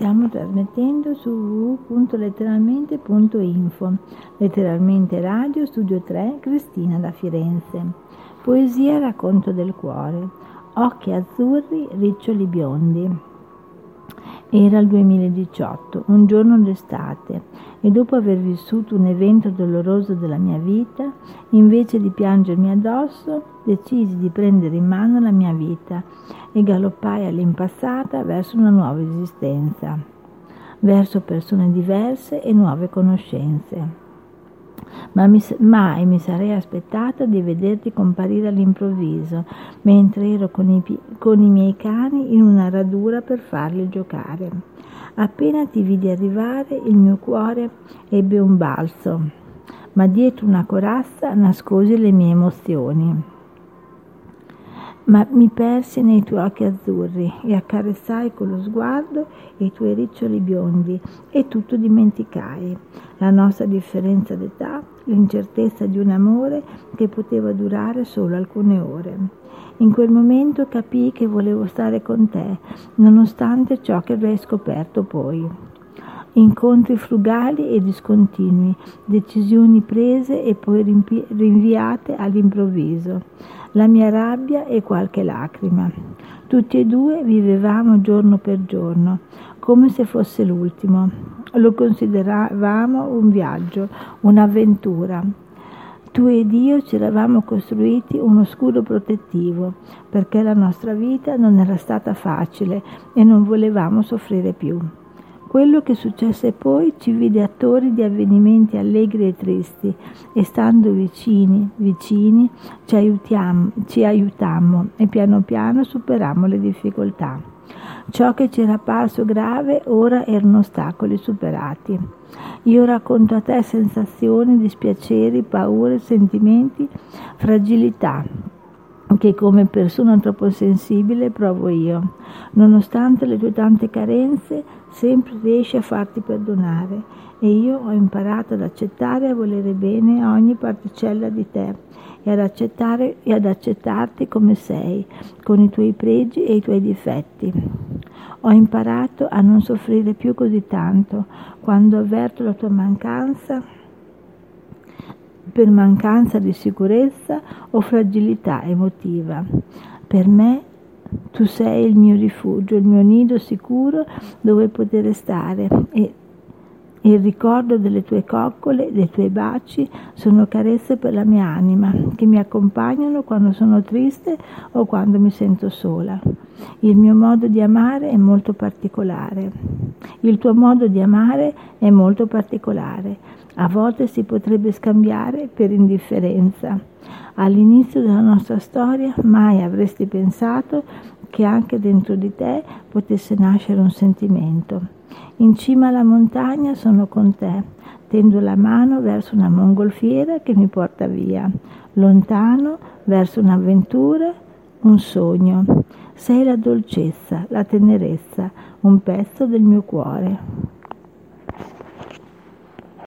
Stiamo trasmettendo su www.letteralmente.info, letteralmente radio, studio 3, Cristina da Firenze. Poesia Racconto del cuore, occhi azzurri, riccioli biondi. Era il 2018, un giorno d'estate, e dopo aver vissuto un evento doloroso della mia vita, invece di piangermi addosso, decisi di prendere in mano la mia vita e galoppai all'impassata verso una nuova esistenza, verso persone diverse e nuove conoscenze ma mi, mai mi sarei aspettata di vederti comparire all'improvviso, mentre ero con i, con i miei cani in una radura per farli giocare. Appena ti vidi arrivare, il mio cuore ebbe un balzo, ma dietro una corazza nascosi le mie emozioni ma mi persi nei tuoi occhi azzurri e accarezzai con lo sguardo i tuoi riccioli biondi e tutto dimenticai, la nostra differenza d'età, l'incertezza di un amore che poteva durare solo alcune ore. In quel momento capii che volevo stare con te, nonostante ciò che avrei scoperto poi. Incontri frugali e discontinui, decisioni prese e poi rinviate all'improvviso la mia rabbia e qualche lacrima. Tutti e due vivevamo giorno per giorno, come se fosse l'ultimo. Lo consideravamo un viaggio, un'avventura. Tu ed io ci eravamo costruiti uno scudo protettivo, perché la nostra vita non era stata facile e non volevamo soffrire più. Quello che successe poi ci vide attori di avvenimenti allegri e tristi e stando vicini, vicini, ci, aiutiamo, ci aiutammo e piano piano superammo le difficoltà. Ciò che ci era parso grave ora erano ostacoli superati. Io racconto a te sensazioni, dispiaceri, paure, sentimenti, fragilità che come persona troppo sensibile provo io. Nonostante le tue tante carenze, sempre riesci a farti perdonare e io ho imparato ad accettare e a volere bene ogni particella di te e ad, accettare, e ad accettarti come sei, con i tuoi pregi e i tuoi difetti. Ho imparato a non soffrire più così tanto quando avverto la tua mancanza per mancanza di sicurezza o fragilità emotiva. Per me tu sei il mio rifugio, il mio nido sicuro dove poter stare e il ricordo delle tue coccole, dei tuoi baci sono carezze per la mia anima che mi accompagnano quando sono triste o quando mi sento sola. Il mio modo di amare è molto particolare. Il tuo modo di amare è molto particolare. A volte si potrebbe scambiare per indifferenza. All'inizio della nostra storia mai avresti pensato che anche dentro di te potesse nascere un sentimento. In cima alla montagna sono con te, tendo la mano verso una mongolfiera che mi porta via, lontano verso un'avventura, un sogno. Sei la dolcezza, la tenerezza, un pezzo del mio cuore.